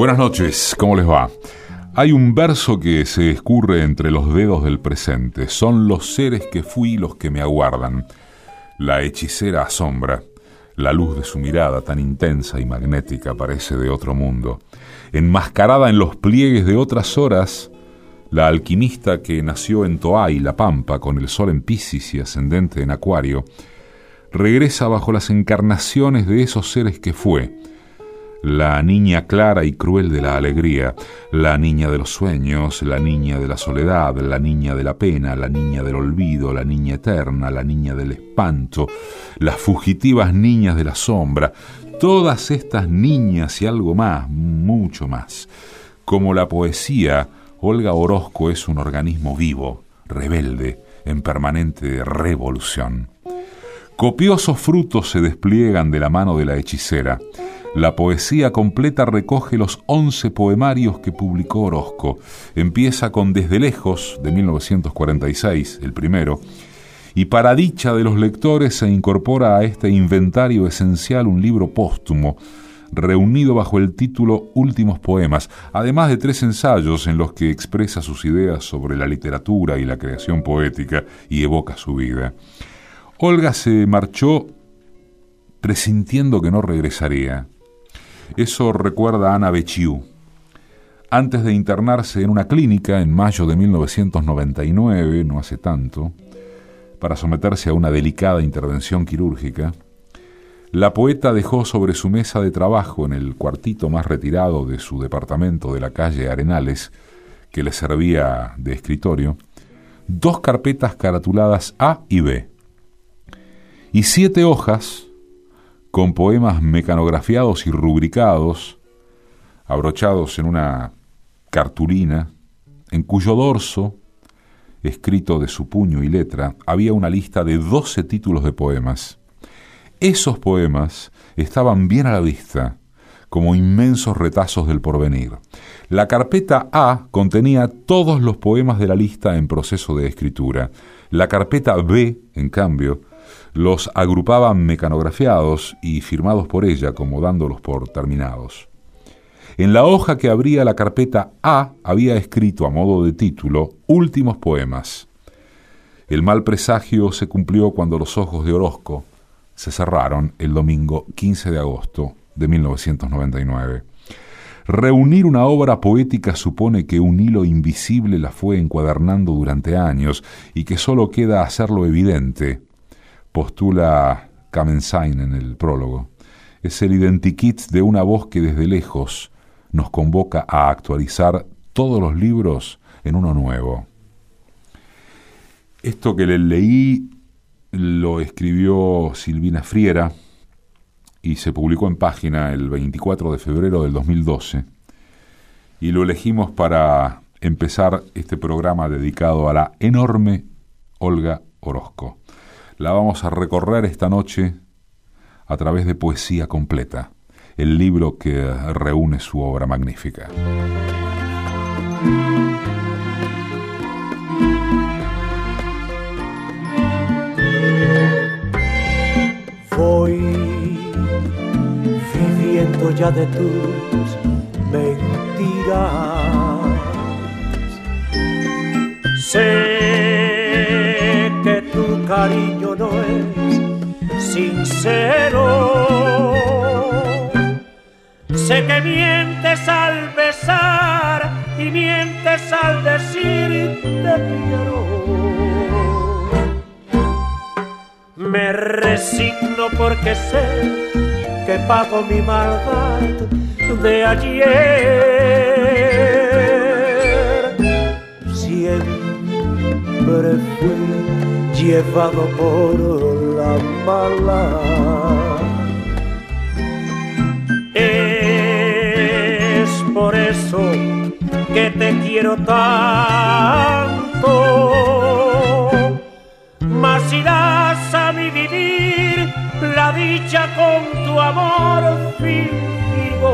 Buenas noches, ¿cómo les va? Hay un verso que se escurre entre los dedos del presente. Son los seres que fui los que me aguardan. La hechicera asombra. La luz de su mirada tan intensa y magnética parece de otro mundo. Enmascarada en los pliegues de otras horas, la alquimista que nació en Toay, La Pampa, con el sol en Piscis y ascendente en Acuario, regresa bajo las encarnaciones de esos seres que fue, la niña clara y cruel de la alegría, la niña de los sueños, la niña de la soledad, la niña de la pena, la niña del olvido, la niña eterna, la niña del espanto, las fugitivas niñas de la sombra, todas estas niñas y algo más, mucho más. Como la poesía, Olga Orozco es un organismo vivo, rebelde, en permanente revolución. Copiosos frutos se despliegan de la mano de la hechicera. La poesía completa recoge los once poemarios que publicó Orozco. Empieza con Desde lejos, de 1946, el primero, y para dicha de los lectores se incorpora a este inventario esencial un libro póstumo, reunido bajo el título Últimos Poemas, además de tres ensayos en los que expresa sus ideas sobre la literatura y la creación poética y evoca su vida. Olga se marchó presintiendo que no regresaría. Eso recuerda a Ana Bechiu. Antes de internarse en una clínica en mayo de 1999, no hace tanto, para someterse a una delicada intervención quirúrgica, la poeta dejó sobre su mesa de trabajo en el cuartito más retirado de su departamento de la calle Arenales, que le servía de escritorio, dos carpetas caratuladas A y B, y siete hojas con poemas mecanografiados y rubricados, abrochados en una cartulina, en cuyo dorso, escrito de su puño y letra, había una lista de doce títulos de poemas. Esos poemas estaban bien a la vista, como inmensos retazos del porvenir. La carpeta A contenía todos los poemas de la lista en proceso de escritura. La carpeta B, en cambio, los agrupaban mecanografiados y firmados por ella como dándolos por terminados. En la hoja que abría la carpeta A había escrito a modo de título Últimos poemas. El mal presagio se cumplió cuando los ojos de Orozco se cerraron el domingo 15 de agosto de 1999. Reunir una obra poética supone que un hilo invisible la fue encuadernando durante años y que sólo queda hacerlo evidente postula Kamensain en el prólogo. Es el identikit de una voz que desde lejos nos convoca a actualizar todos los libros en uno nuevo. Esto que le leí lo escribió Silvina Friera y se publicó en página el 24 de febrero del 2012 y lo elegimos para empezar este programa dedicado a la enorme Olga Orozco la vamos a recorrer esta noche a través de Poesía Completa, el libro que reúne su obra magnífica. Voy viviendo ya de tus mentiras. Sincero. Sé que mientes al besar y mientes al decir te quiero. Me resigno porque sé que pago mi maldad de ayer. Siempre fui llevado por la mala. Es por eso que te quiero tanto, mas irás a mi vivir la dicha con tu amor fingido.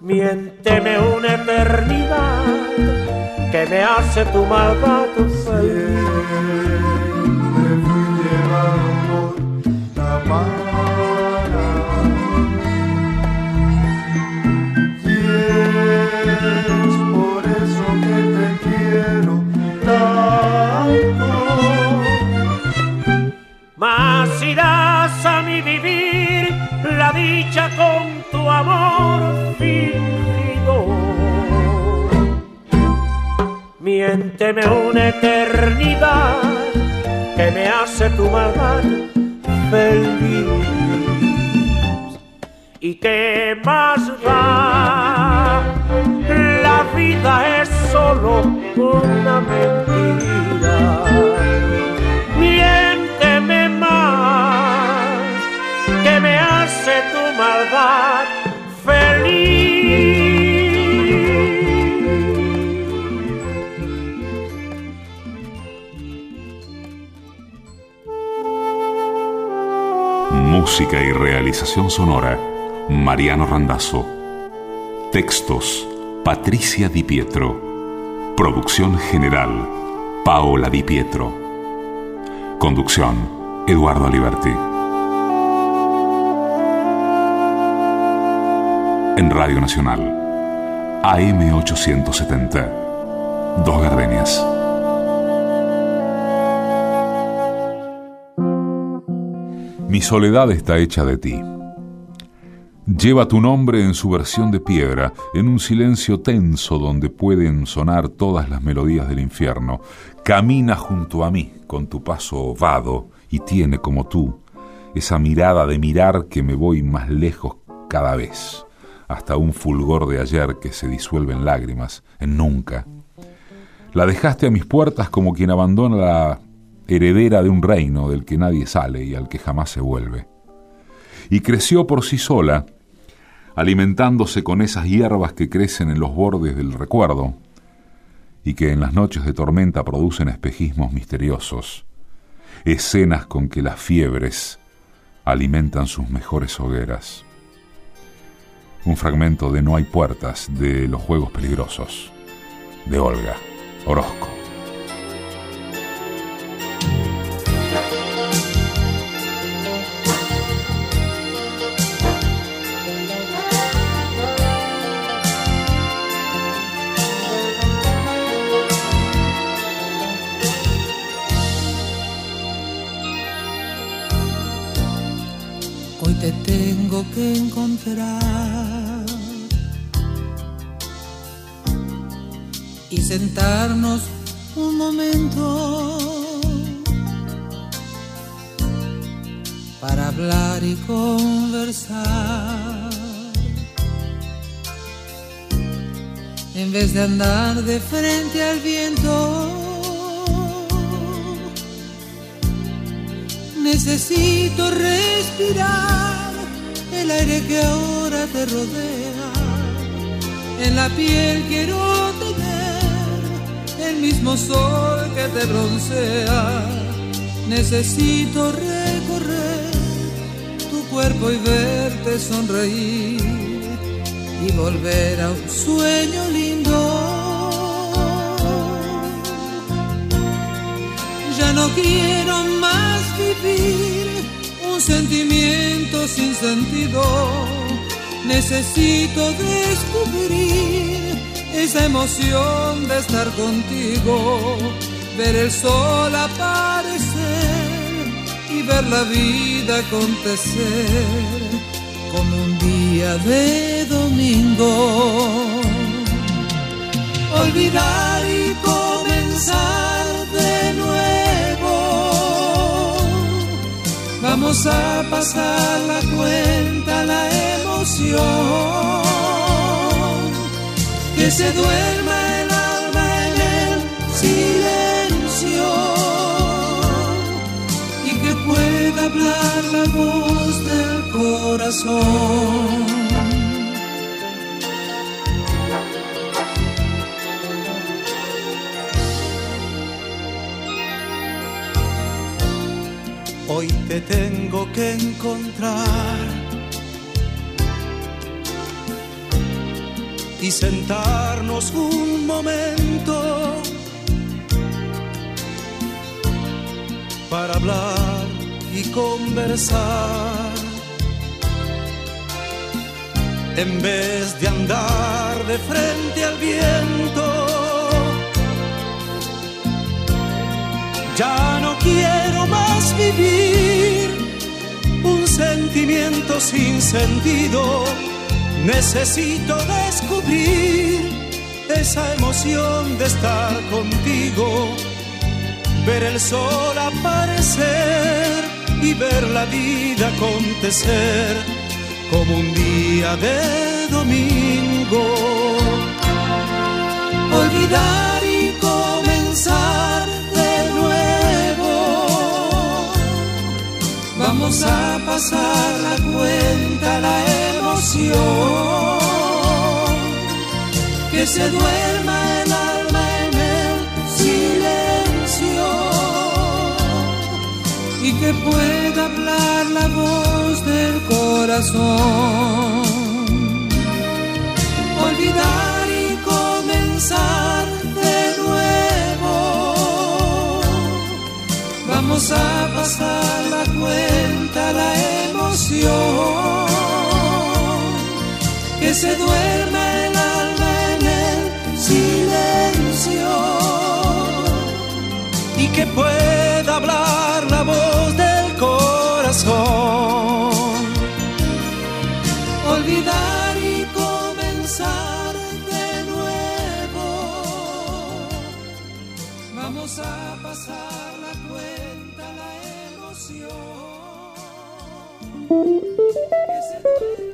Miénteme una eternidad que me hace tu malvado feliz. Siempre fui llevado por la mala. Y es por eso que te quiero tanto. Más si das a mi vivir la dicha con tu amor. Miénteme una eternidad que me hace tu maldad feliz. ¿Y qué más da? La vida es solo una mentira. Música y realización sonora, Mariano Randazzo. Textos, Patricia Di Pietro. Producción general, Paola Di Pietro. Conducción, Eduardo Aliberti. En Radio Nacional, AM870. Dos Gardenias. Mi soledad está hecha de ti. Lleva tu nombre en su versión de piedra, en un silencio tenso donde pueden sonar todas las melodías del infierno. Camina junto a mí con tu paso vado y tiene como tú esa mirada de mirar que me voy más lejos cada vez, hasta un fulgor de ayer que se disuelve en lágrimas, en nunca. La dejaste a mis puertas como quien abandona la heredera de un reino del que nadie sale y al que jamás se vuelve. Y creció por sí sola, alimentándose con esas hierbas que crecen en los bordes del recuerdo y que en las noches de tormenta producen espejismos misteriosos, escenas con que las fiebres alimentan sus mejores hogueras. Un fragmento de No hay puertas de Los Juegos Peligrosos, de Olga Orozco. Que encontrar y sentarnos un momento para hablar y conversar. En vez de andar de frente al viento, necesito respirar el aire que ahora te rodea. En la piel quiero tener el mismo sol que te broncea. Necesito recorrer tu cuerpo y verte sonreír y volver a un sueño lindo. Ya no quiero más vivir sentimiento sin sentido. Necesito descubrir esa emoción de estar contigo, ver el sol aparecer y ver la vida acontecer como un día de domingo. Olvidar y comenzar de Vamos a pasar la cuenta, la emoción. Que se duerma el alma en el silencio y que pueda hablar la voz del corazón. Hoy te tengo que encontrar y sentarnos un momento para hablar y conversar. En vez de andar de frente al viento, ya no quiero más vivir un sentimiento sin sentido. Necesito descubrir esa emoción de estar contigo, ver el sol aparecer y ver la vida acontecer como un día de domingo. Olvidar y comenzar Vamos a pasar la cuenta, la emoción. Que se duerma el alma en el silencio y que pueda hablar la voz del corazón olvidar y comenzar Vamos a pasar la cuenta, la emoción, que se duerma el alma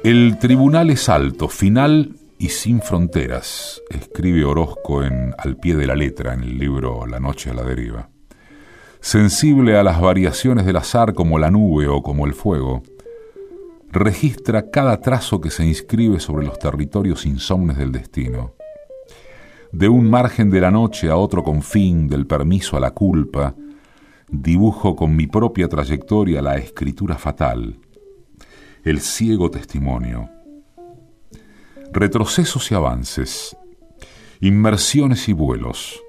El tribunal es alto, final y sin fronteras, escribe Orozco en Al pie de la letra en el libro La noche a la deriva. Sensible a las variaciones del azar como la nube o como el fuego, registra cada trazo que se inscribe sobre los territorios insomnes del destino de un margen de la noche a otro confín, del permiso a la culpa, dibujo con mi propia trayectoria la escritura fatal, el ciego testimonio. Retrocesos y avances, inmersiones y vuelos,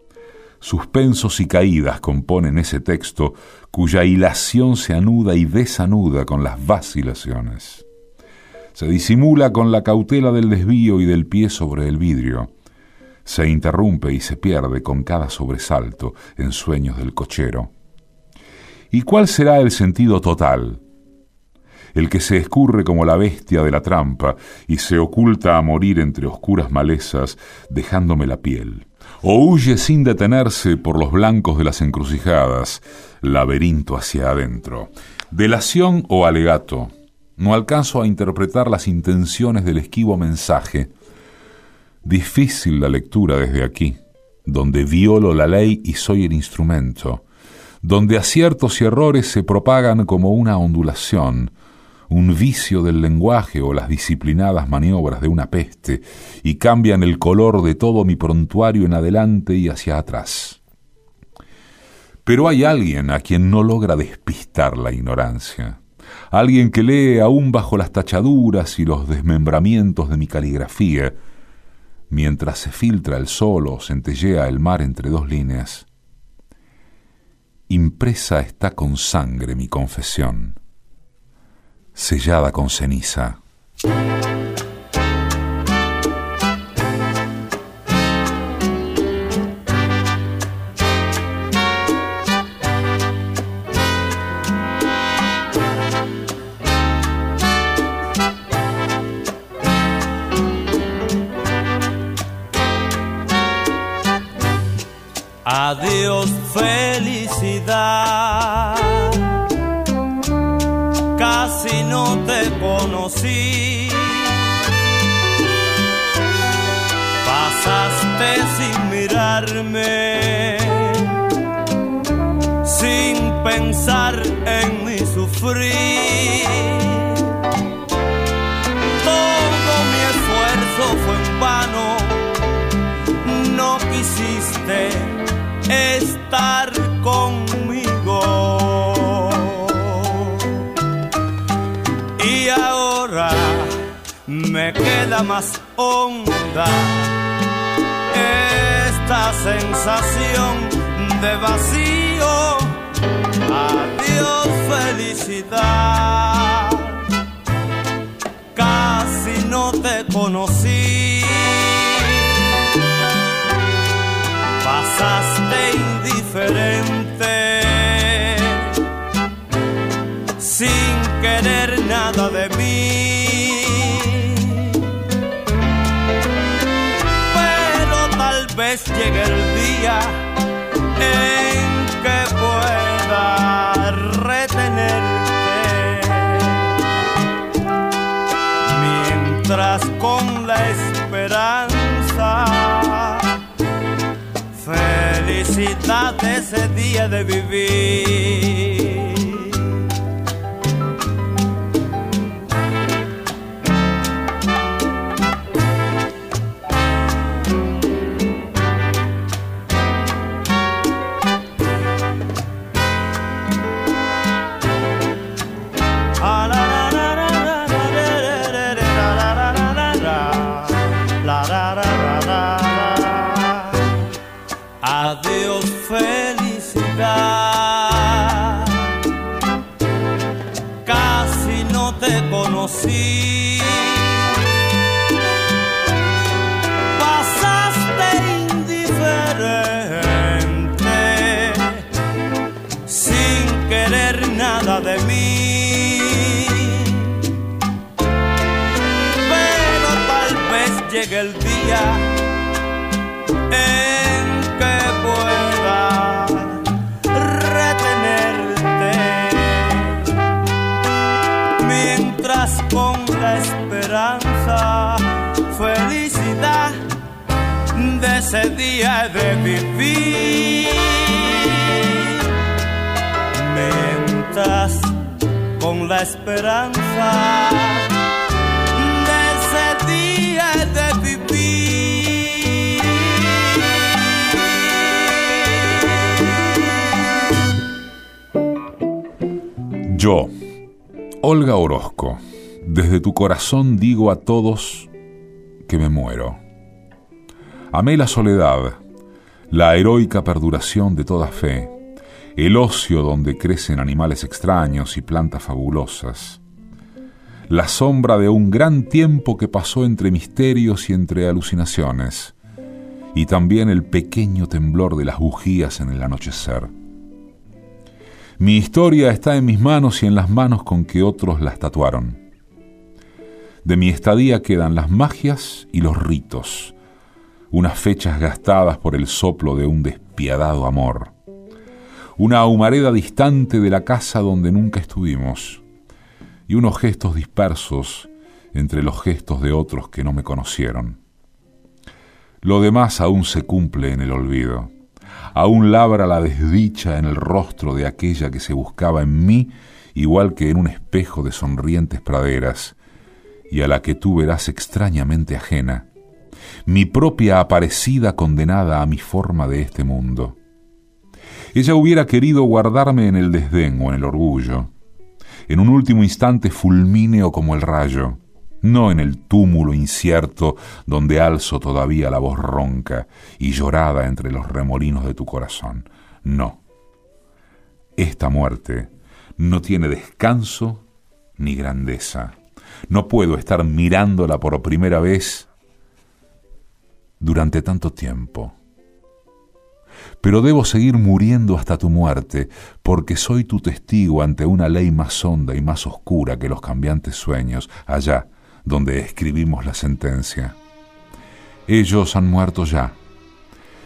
suspensos y caídas componen ese texto cuya hilación se anuda y desanuda con las vacilaciones. Se disimula con la cautela del desvío y del pie sobre el vidrio se interrumpe y se pierde con cada sobresalto en sueños del cochero. ¿Y cuál será el sentido total? El que se escurre como la bestia de la trampa y se oculta a morir entre oscuras malezas, dejándome la piel. O huye sin detenerse por los blancos de las encrucijadas, laberinto hacia adentro. Delación o alegato. No alcanzo a interpretar las intenciones del esquivo mensaje, Difícil la lectura desde aquí, donde violo la ley y soy el instrumento, donde aciertos y errores se propagan como una ondulación, un vicio del lenguaje o las disciplinadas maniobras de una peste, y cambian el color de todo mi prontuario en adelante y hacia atrás. Pero hay alguien a quien no logra despistar la ignorancia, alguien que lee aún bajo las tachaduras y los desmembramientos de mi caligrafía, mientras se filtra el sol o centellea el mar entre dos líneas. Impresa está con sangre mi confesión, sellada con ceniza. Estar conmigo. Y ahora me queda más honda esta sensación de vacío. Adiós felicidad. Casi no te conocí sin querer nada de mí. Pero tal vez llegue el día ese día de vivir. Ese día de vivir mientras con la esperanza de ese día de vivir Yo, Olga Orozco, desde tu corazón digo a todos que me muero. Amé la soledad, la heroica perduración de toda fe, el ocio donde crecen animales extraños y plantas fabulosas, la sombra de un gran tiempo que pasó entre misterios y entre alucinaciones, y también el pequeño temblor de las bujías en el anochecer. Mi historia está en mis manos y en las manos con que otros las tatuaron. De mi estadía quedan las magias y los ritos, unas fechas gastadas por el soplo de un despiadado amor, una humareda distante de la casa donde nunca estuvimos, y unos gestos dispersos entre los gestos de otros que no me conocieron. Lo demás aún se cumple en el olvido. Aún labra la desdicha en el rostro de aquella que se buscaba en mí, igual que en un espejo de sonrientes praderas, y a la que tú verás extrañamente ajena, mi propia aparecida condenada a mi forma de este mundo. Ella hubiera querido guardarme en el desdén o en el orgullo, en un último instante fulmíneo como el rayo, no en el túmulo incierto donde alzo todavía la voz ronca y llorada entre los remolinos de tu corazón. No. Esta muerte no tiene descanso ni grandeza. No puedo estar mirándola por primera vez durante tanto tiempo. Pero debo seguir muriendo hasta tu muerte, porque soy tu testigo ante una ley más honda y más oscura que los cambiantes sueños, allá donde escribimos la sentencia. Ellos han muerto ya.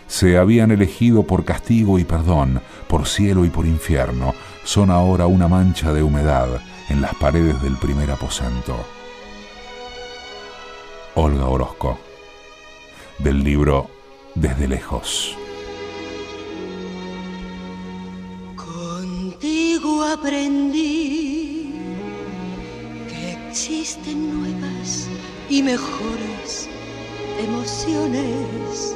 Se habían elegido por castigo y perdón, por cielo y por infierno. Son ahora una mancha de humedad en las paredes del primer aposento. Olga Orozco, del libro Desde lejos. Contigo aprendí existen nuevas y mejores emociones.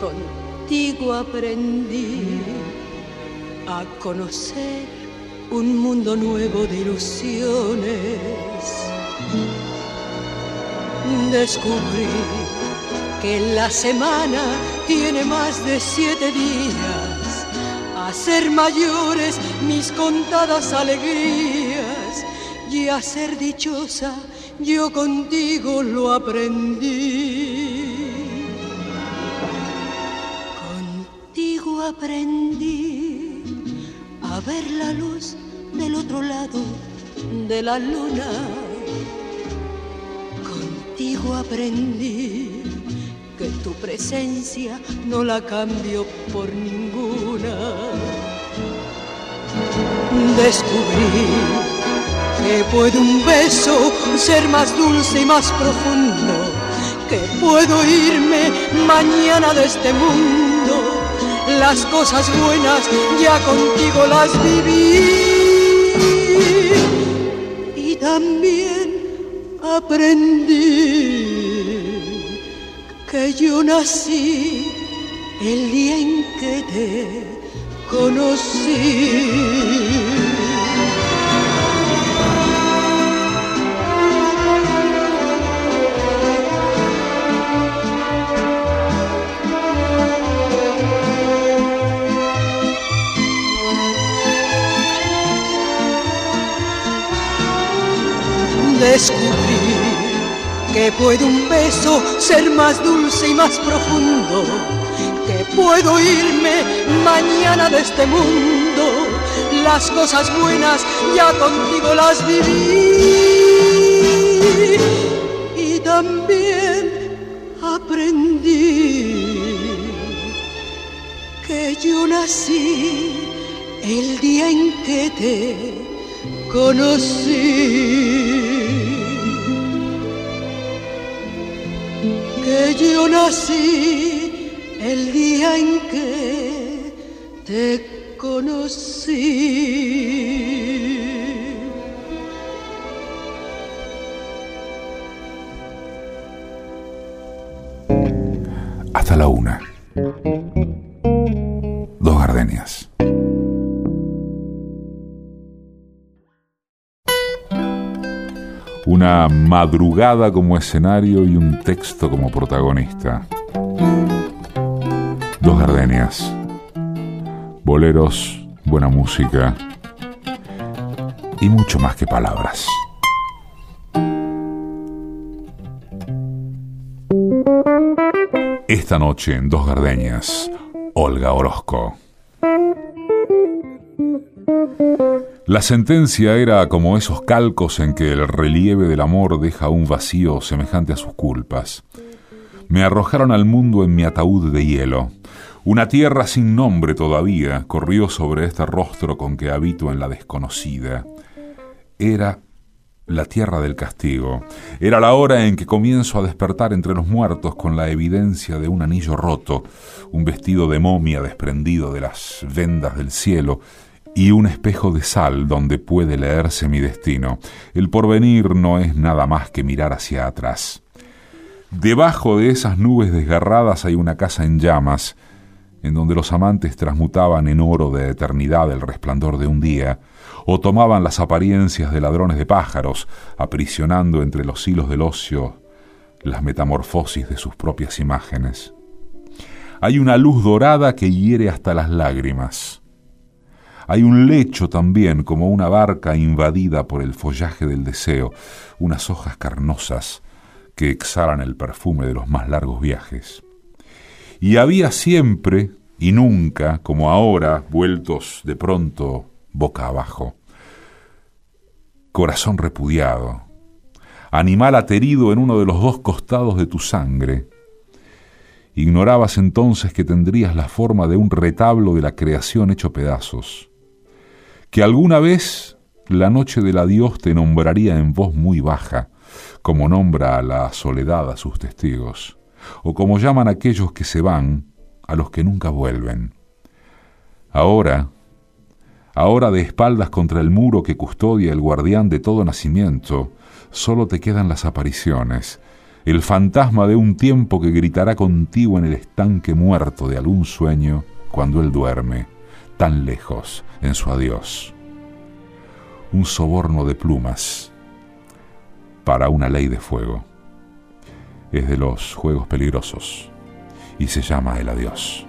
Contigo aprendí a conocer un mundo nuevo de ilusiones. Descubrí que la semana tiene más de siete días, a ser mayores mis contadas alegrías y a ser dichosa yo contigo lo aprendí. Contigo aprendí a ver la luz del otro lado de la luna. Contigo aprendí que tu presencia no la cambio por ninguna. Descubrí que puede un beso ser más dulce y más profundo, que puedo irme mañana de este mundo. Las cosas buenas ya contigo las viví y también aprendí que yo nací el día en que te conocí. Que puede un beso ser más dulce y más profundo, que puedo irme mañana de este mundo, las cosas buenas ya contigo las viví y también aprendí que yo nací el día en que te conocí. Yo nací el día en que te conocí. Hasta la una. Una madrugada como escenario y un texto como protagonista. Dos gardenias. Boleros, buena música y mucho más que palabras. Esta noche en Dos Gardenias, Olga Orozco. La sentencia era como esos calcos en que el relieve del amor deja un vacío semejante a sus culpas. Me arrojaron al mundo en mi ataúd de hielo. Una tierra sin nombre todavía corrió sobre este rostro con que habito en la desconocida. Era la tierra del castigo. Era la hora en que comienzo a despertar entre los muertos con la evidencia de un anillo roto, un vestido de momia desprendido de las vendas del cielo y un espejo de sal donde puede leerse mi destino. El porvenir no es nada más que mirar hacia atrás. Debajo de esas nubes desgarradas hay una casa en llamas, en donde los amantes transmutaban en oro de eternidad el resplandor de un día, o tomaban las apariencias de ladrones de pájaros, aprisionando entre los hilos del ocio las metamorfosis de sus propias imágenes. Hay una luz dorada que hiere hasta las lágrimas. Hay un lecho también, como una barca invadida por el follaje del deseo, unas hojas carnosas que exhalan el perfume de los más largos viajes. Y había siempre y nunca, como ahora, vueltos de pronto boca abajo. Corazón repudiado, animal aterido en uno de los dos costados de tu sangre. Ignorabas entonces que tendrías la forma de un retablo de la creación hecho pedazos que alguna vez la noche del adiós te nombraría en voz muy baja, como nombra a la soledad a sus testigos, o como llaman aquellos que se van a los que nunca vuelven. Ahora, ahora de espaldas contra el muro que custodia el guardián de todo nacimiento, solo te quedan las apariciones, el fantasma de un tiempo que gritará contigo en el estanque muerto de algún sueño cuando él duerme tan lejos en su adiós. Un soborno de plumas para una ley de fuego. Es de los juegos peligrosos y se llama el adiós.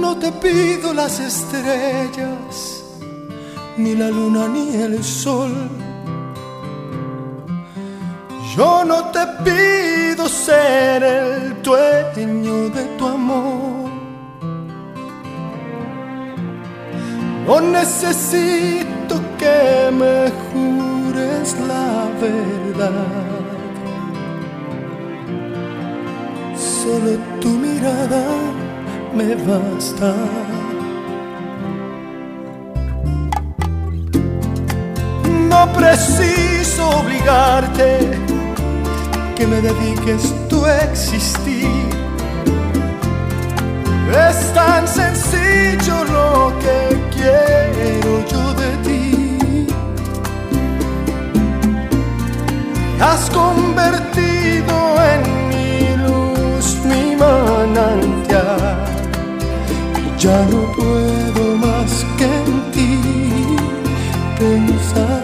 No te pido las estrellas, ni la luna ni el sol yo no te pido ser el dueño de tu amor. o necesito que me jures la verdad. Solo tu mirada me basta. No preciso obligarte que me dediques tu existir es tan sencillo lo que quiero yo de ti. Has convertido en mi luz, mi manantial. Ya no puedo más que en ti pensar.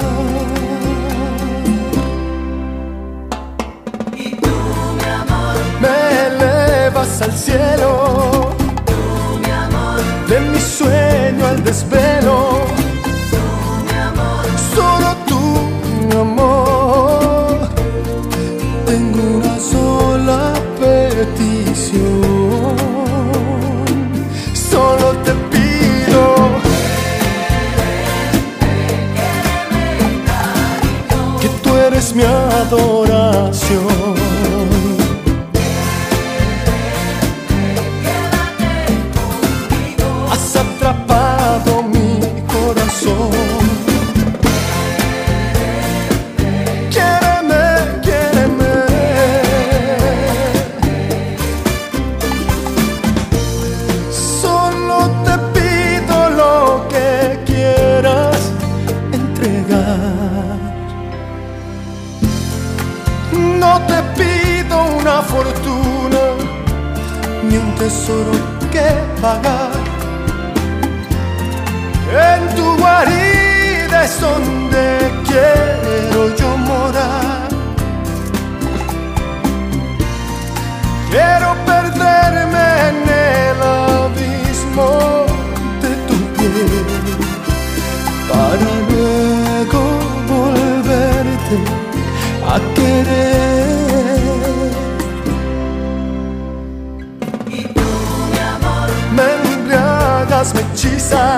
Me hechizas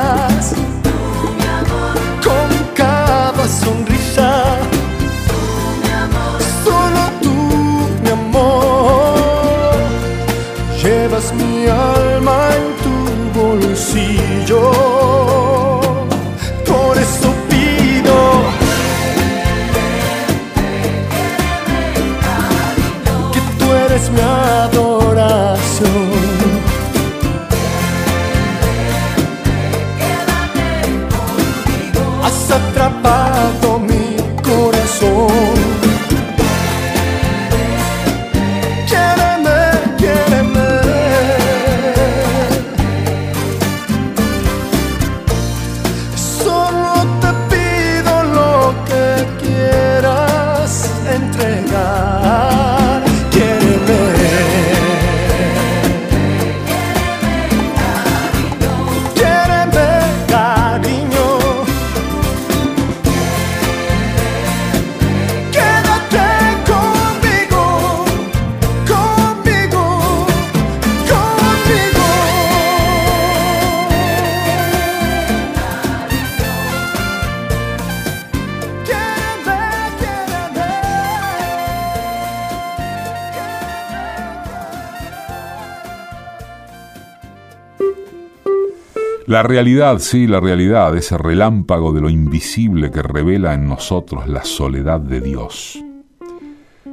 La realidad, sí, la realidad, ese relámpago de lo invisible que revela en nosotros la soledad de Dios.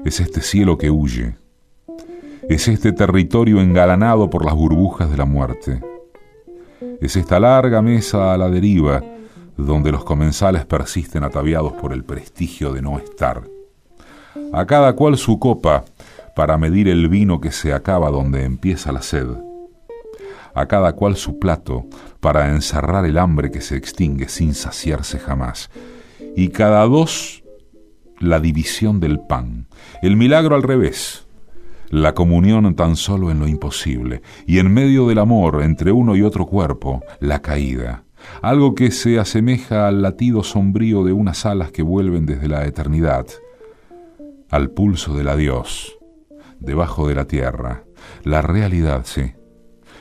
Es este cielo que huye. Es este territorio engalanado por las burbujas de la muerte. Es esta larga mesa a la deriva donde los comensales persisten ataviados por el prestigio de no estar. A cada cual su copa para medir el vino que se acaba donde empieza la sed a cada cual su plato para encerrar el hambre que se extingue sin saciarse jamás, y cada dos la división del pan, el milagro al revés, la comunión tan solo en lo imposible, y en medio del amor entre uno y otro cuerpo, la caída, algo que se asemeja al latido sombrío de unas alas que vuelven desde la eternidad, al pulso del adiós, debajo de la tierra, la realidad, sí,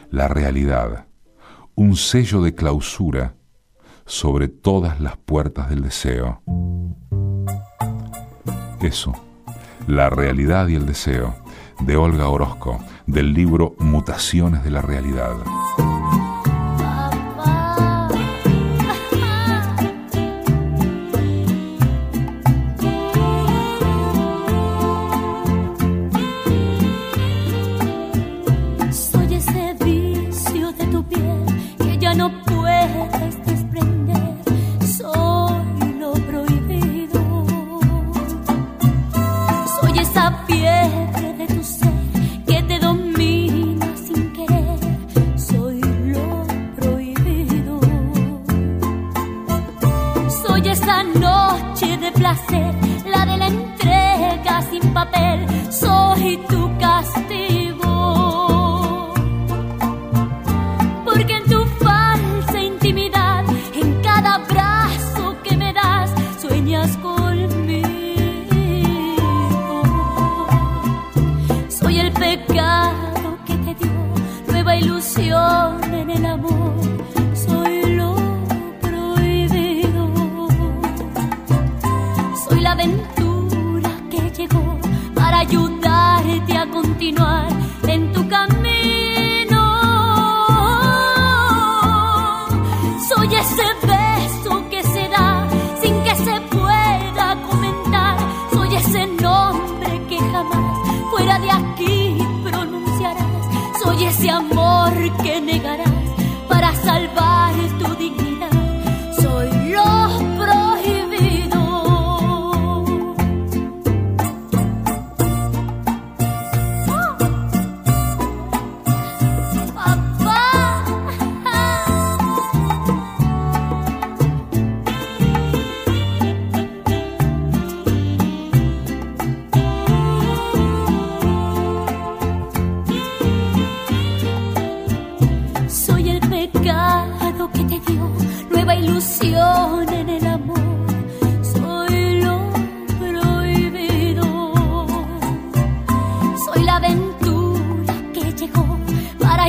la realidad, un sello de clausura sobre todas las puertas del deseo. Eso, la realidad y el deseo, de Olga Orozco, del libro Mutaciones de la Realidad. noche de placer.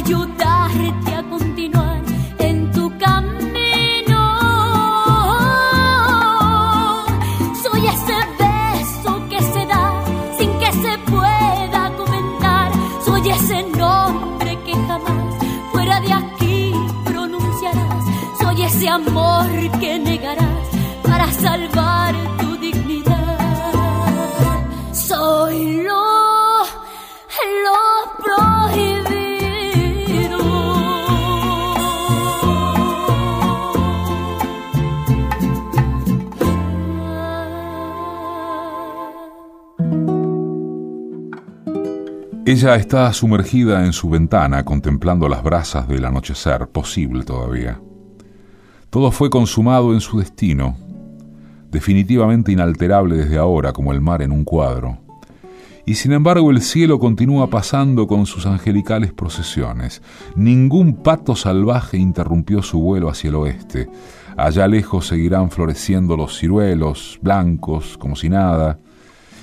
yo Ella está sumergida en su ventana contemplando las brasas del anochecer, posible todavía. Todo fue consumado en su destino, definitivamente inalterable desde ahora como el mar en un cuadro. Y sin embargo el cielo continúa pasando con sus angelicales procesiones. Ningún pato salvaje interrumpió su vuelo hacia el oeste. Allá lejos seguirán floreciendo los ciruelos, blancos, como si nada,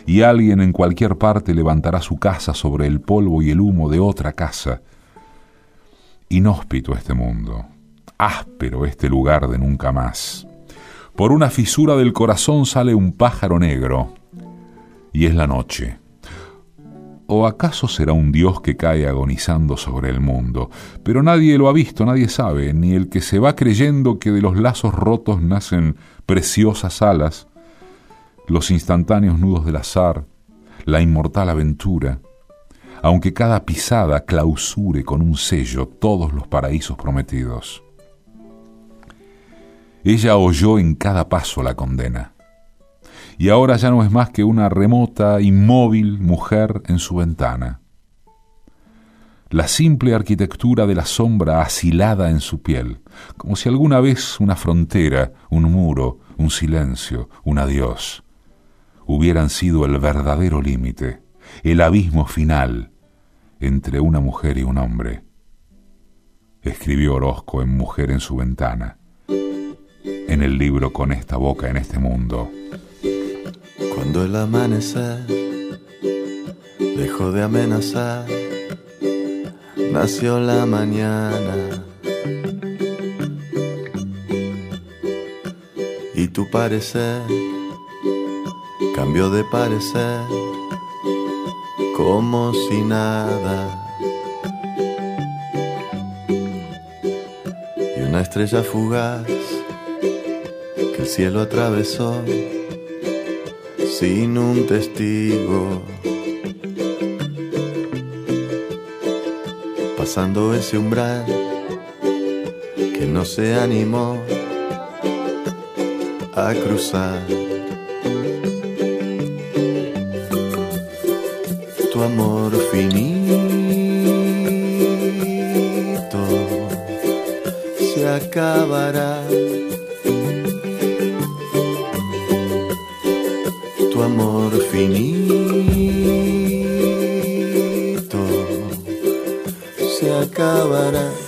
y alguien en cualquier parte levantará su casa sobre el polvo y el humo de otra casa. Inhóspito este mundo, áspero este lugar de nunca más. Por una fisura del corazón sale un pájaro negro, y es la noche. ¿O acaso será un Dios que cae agonizando sobre el mundo? Pero nadie lo ha visto, nadie sabe, ni el que se va creyendo que de los lazos rotos nacen preciosas alas, los instantáneos nudos del azar, la inmortal aventura, aunque cada pisada clausure con un sello todos los paraísos prometidos. Ella oyó en cada paso la condena, y ahora ya no es más que una remota, inmóvil mujer en su ventana. La simple arquitectura de la sombra asilada en su piel, como si alguna vez una frontera, un muro, un silencio, un adiós, hubieran sido el verdadero límite, el abismo final entre una mujer y un hombre. Escribió Orozco en Mujer en su ventana, en el libro Con esta boca en este mundo. Cuando el amanecer dejó de amenazar, nació la mañana. tu parecer cambió de parecer como si nada. Y una estrella fugaz que el cielo atravesó sin un testigo. Pasando ese umbral que no se animó a cruzar. Tu amor finito se acabará. Tu amor finito se acabará.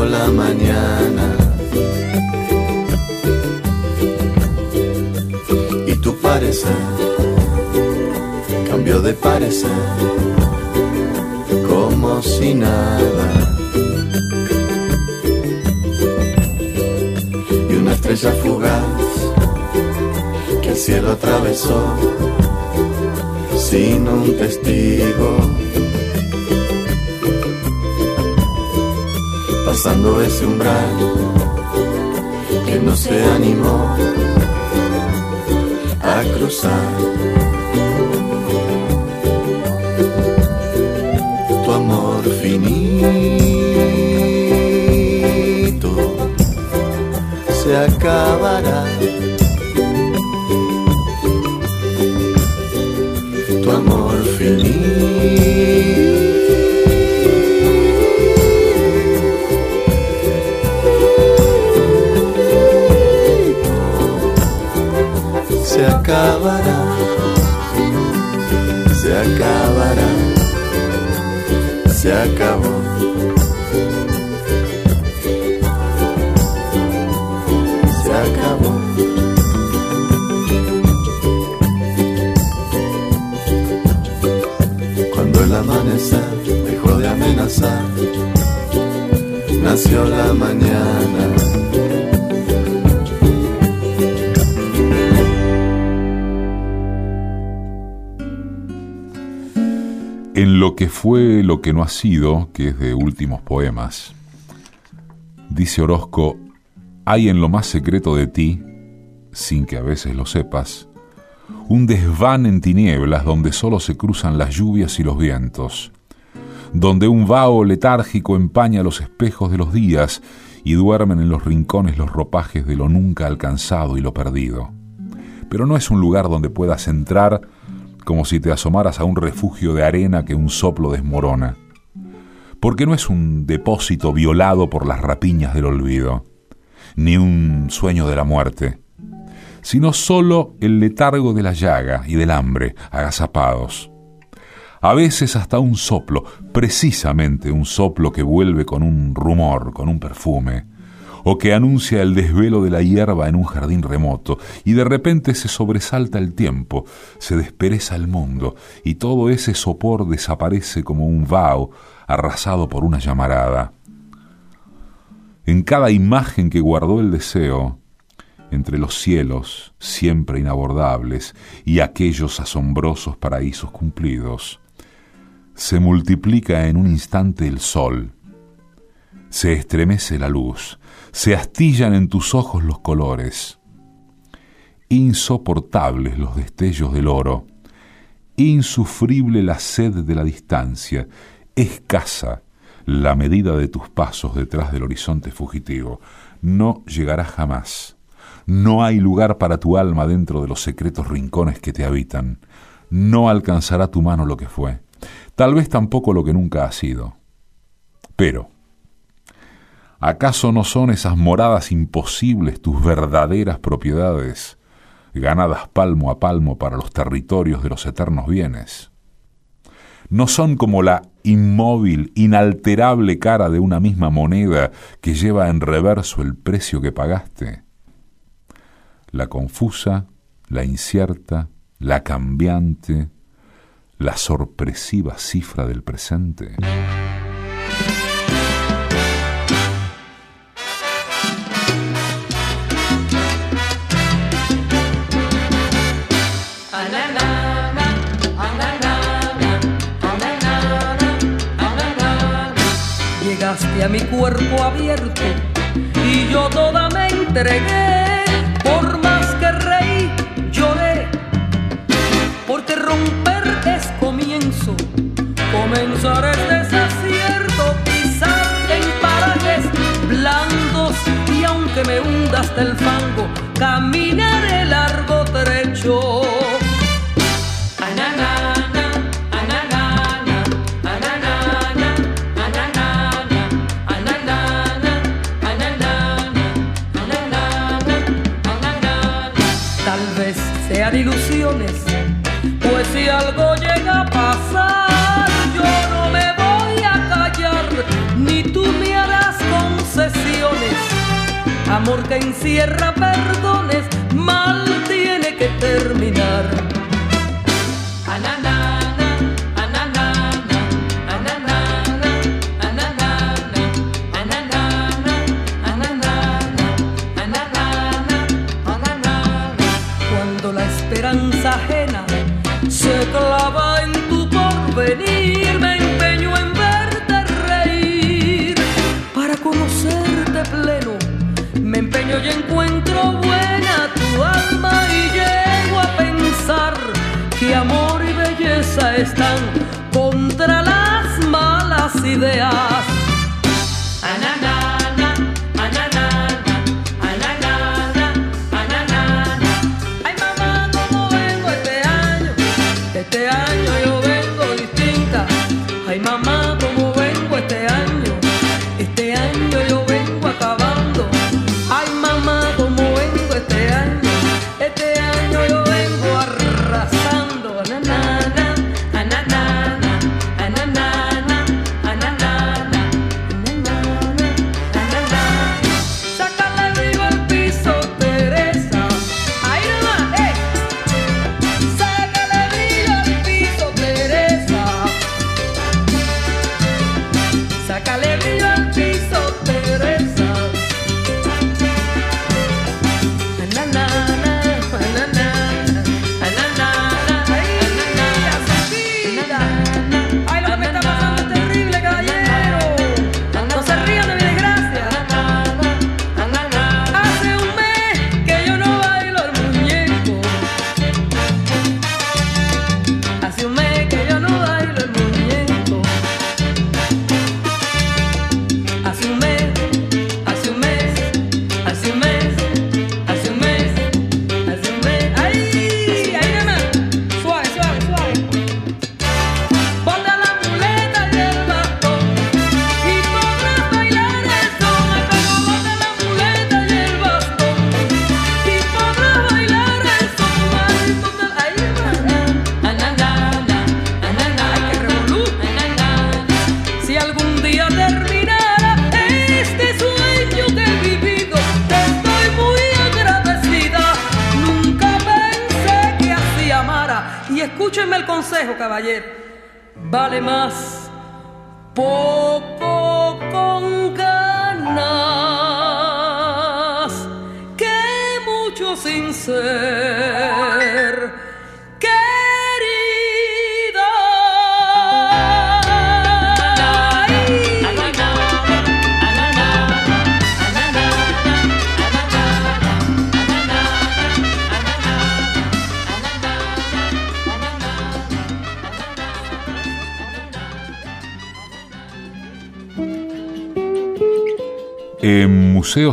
La mañana. Y tu parecer cambió de parecer como si nada. Y una estrella fugaz que el cielo atravesó sin un testigo. Pasando ese umbral que no se animó a cruzar. Tu amor finito se acabará. tu amor finito. Se acabará, se acabará, se acabó. Se acabó. Cuando el amanecer dejó de amenazar, nació la mañana. Fue lo que no ha sido, que es de últimos poemas, dice Orozco, hay en lo más secreto de ti, sin que a veces lo sepas, un desván en tinieblas donde solo se cruzan las lluvias y los vientos, donde un vaho letárgico empaña los espejos de los días y duermen en los rincones los ropajes de lo nunca alcanzado y lo perdido. Pero no es un lugar donde puedas entrar como si te asomaras a un refugio de arena que un soplo desmorona, porque no es un depósito violado por las rapiñas del olvido, ni un sueño de la muerte, sino solo el letargo de la llaga y del hambre, agazapados. A veces hasta un soplo, precisamente un soplo que vuelve con un rumor, con un perfume, o que anuncia el desvelo de la hierba en un jardín remoto, y de repente se sobresalta el tiempo, se despereza el mundo, y todo ese sopor desaparece como un vaho arrasado por una llamarada. En cada imagen que guardó el deseo, entre los cielos siempre inabordables y aquellos asombrosos paraísos cumplidos, se multiplica en un instante el sol, se estremece la luz, se astillan en tus ojos los colores, insoportables los destellos del oro, insufrible la sed de la distancia, escasa la medida de tus pasos detrás del horizonte fugitivo, no llegará jamás. No hay lugar para tu alma dentro de los secretos rincones que te habitan. No alcanzará tu mano lo que fue. Tal vez tampoco lo que nunca ha sido. Pero, ¿Acaso no son esas moradas imposibles tus verdaderas propiedades, ganadas palmo a palmo para los territorios de los eternos bienes? ¿No son como la inmóvil, inalterable cara de una misma moneda que lleva en reverso el precio que pagaste? La confusa, la incierta, la cambiante, la sorpresiva cifra del presente. Llegaste a mi cuerpo abierto y yo toda me entregué. Por más que reí, lloré. Porque romper es comienzo, comenzar es desacierto, pisar en parajes blandos y aunque me hunda hasta el fango, caminaré ilusiones, pues si algo llega a pasar, yo no me voy a callar, ni tú me harás concesiones. Amor que encierra perdones, mal tiene que terminar. Empeño y encuentro buena tu alma y llego a pensar que amor y belleza están contra las malas ideas.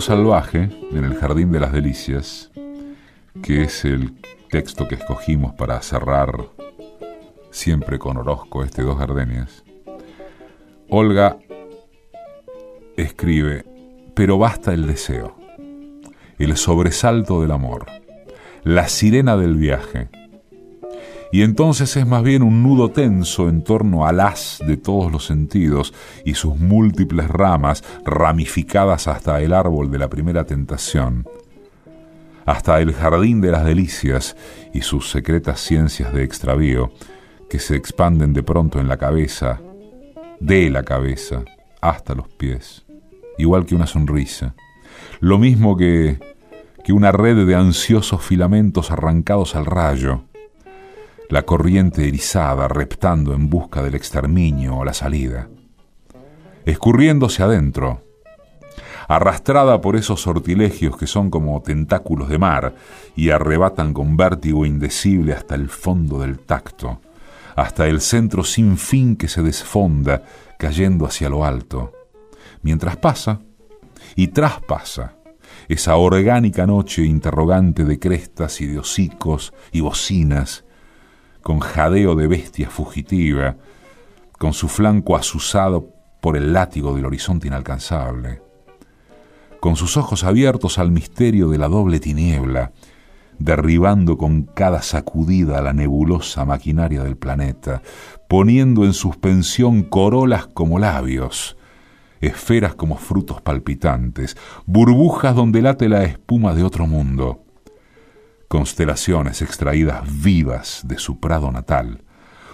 Salvaje, en el Jardín de las Delicias, que es el texto que escogimos para cerrar siempre con Orozco este Dos Gardenias, Olga escribe, pero basta el deseo, el sobresalto del amor, la sirena del viaje. Y entonces es más bien un nudo tenso en torno al haz de todos los sentidos y sus múltiples ramas ramificadas hasta el árbol de la primera tentación, hasta el jardín de las delicias y sus secretas ciencias de extravío que se expanden de pronto en la cabeza, de la cabeza, hasta los pies, igual que una sonrisa, lo mismo que, que una red de ansiosos filamentos arrancados al rayo, la corriente erizada reptando en busca del exterminio o la salida, escurriéndose adentro, arrastrada por esos sortilegios que son como tentáculos de mar y arrebatan con vértigo indecible hasta el fondo del tacto, hasta el centro sin fin que se desfonda cayendo hacia lo alto, mientras pasa y traspasa esa orgánica noche interrogante de crestas y de hocicos y bocinas, con jadeo de bestia fugitiva, con su flanco azuzado por el látigo del horizonte inalcanzable con sus ojos abiertos al misterio de la doble tiniebla, derribando con cada sacudida la nebulosa maquinaria del planeta, poniendo en suspensión corolas como labios, esferas como frutos palpitantes, burbujas donde late la espuma de otro mundo, constelaciones extraídas vivas de su prado natal,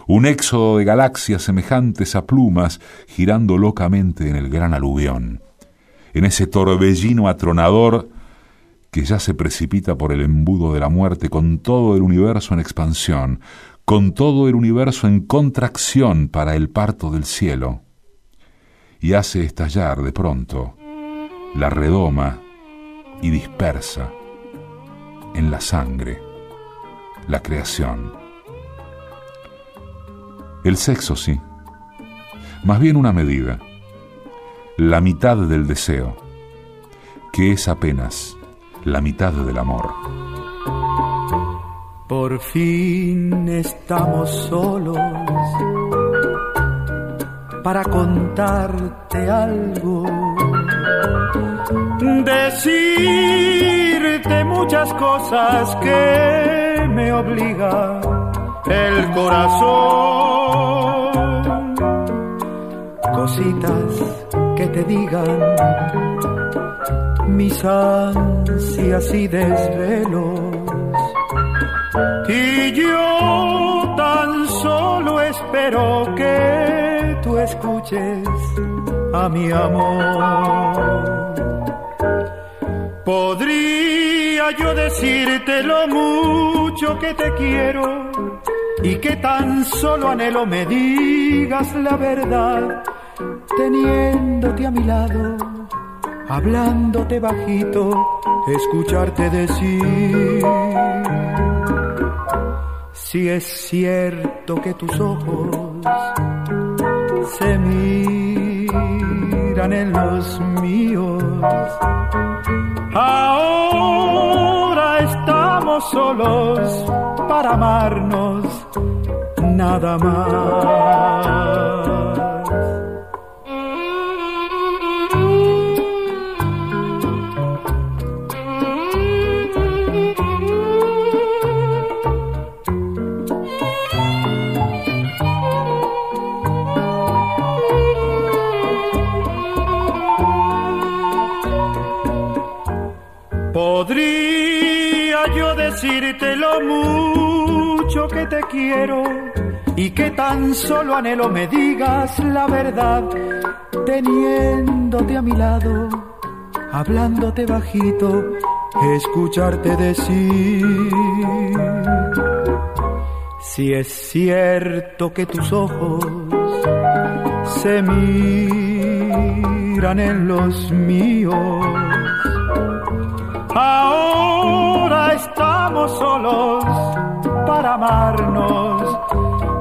un éxodo de galaxias semejantes a plumas girando locamente en el gran aluvión en ese torbellino atronador que ya se precipita por el embudo de la muerte con todo el universo en expansión, con todo el universo en contracción para el parto del cielo, y hace estallar de pronto la redoma y dispersa en la sangre la creación. El sexo sí, más bien una medida la mitad del deseo, que es apenas la mitad del amor. Por fin estamos solos para contarte algo, decirte muchas cosas que me obliga el corazón, cositas que te digan mis ansias y desvelos. Y yo tan solo espero que tú escuches a mi amor. Podría yo decirte lo mucho que te quiero y que tan solo anhelo me digas la verdad teniéndote a mi lado, hablándote bajito, escucharte decir. Si es cierto que tus ojos se miran en los míos, ahora estamos solos para amarnos nada más. Y que tan solo anhelo me digas la verdad, teniéndote a mi lado, hablándote bajito, escucharte decir. Si es cierto que tus ojos se miran en los míos, ahora estamos solos para amarnos,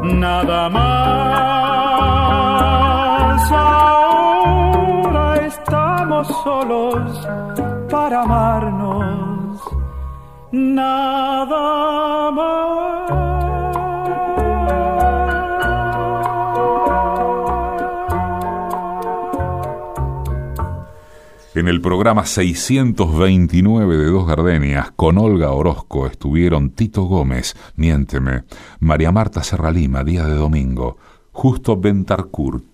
nada más. Ahora estamos solos para amarnos, nada más. En el programa 629 de Dos Gardenias, con Olga Orozco, estuvieron Tito Gómez, Miénteme, María Marta Serralima, Día de Domingo, Justo Bentarcourt,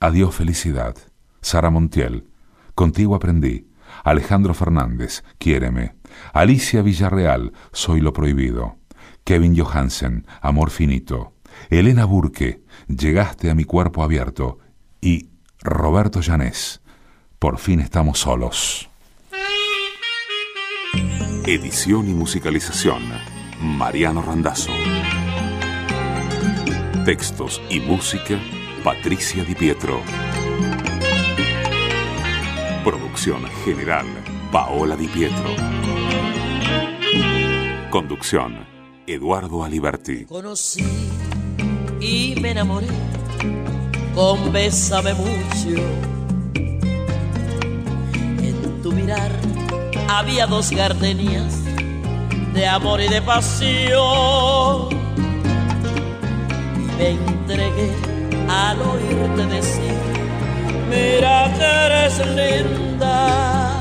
Adiós Felicidad, Sara Montiel, Contigo Aprendí, Alejandro Fernández, Quiéreme, Alicia Villarreal, Soy lo Prohibido, Kevin Johansen, Amor Finito, Elena Burke, Llegaste a mi cuerpo abierto y Roberto Llanés, Por fin estamos solos. Edición y musicalización, Mariano Randazzo. Textos y música, Patricia Di Pietro. Producción general, Paola Di Pietro. Conducción, Eduardo Aliberti. Conocí y me enamoré con Bésame mucho. Tu mirar había dos gardenias de amor y de pasión. Y me entregué al oírte decir, mira que eres linda.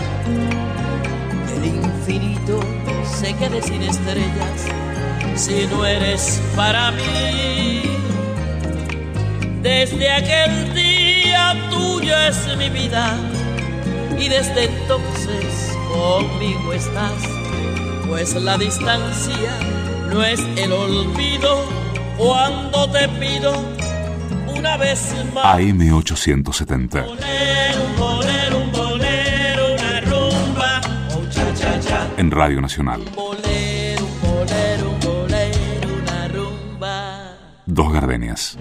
El infinito se quede sin estrellas si no eres para mí. Desde aquel día tuya es mi vida y desde entonces conmigo estás, pues la distancia no es el olvido cuando te pido una vez más. AM870. Bolero, un bolero, un bolero, una rumba, oh cha cha cha. En Radio Nacional. Bolero, un bolero, un bolero, una rumba. Dos Gardenias.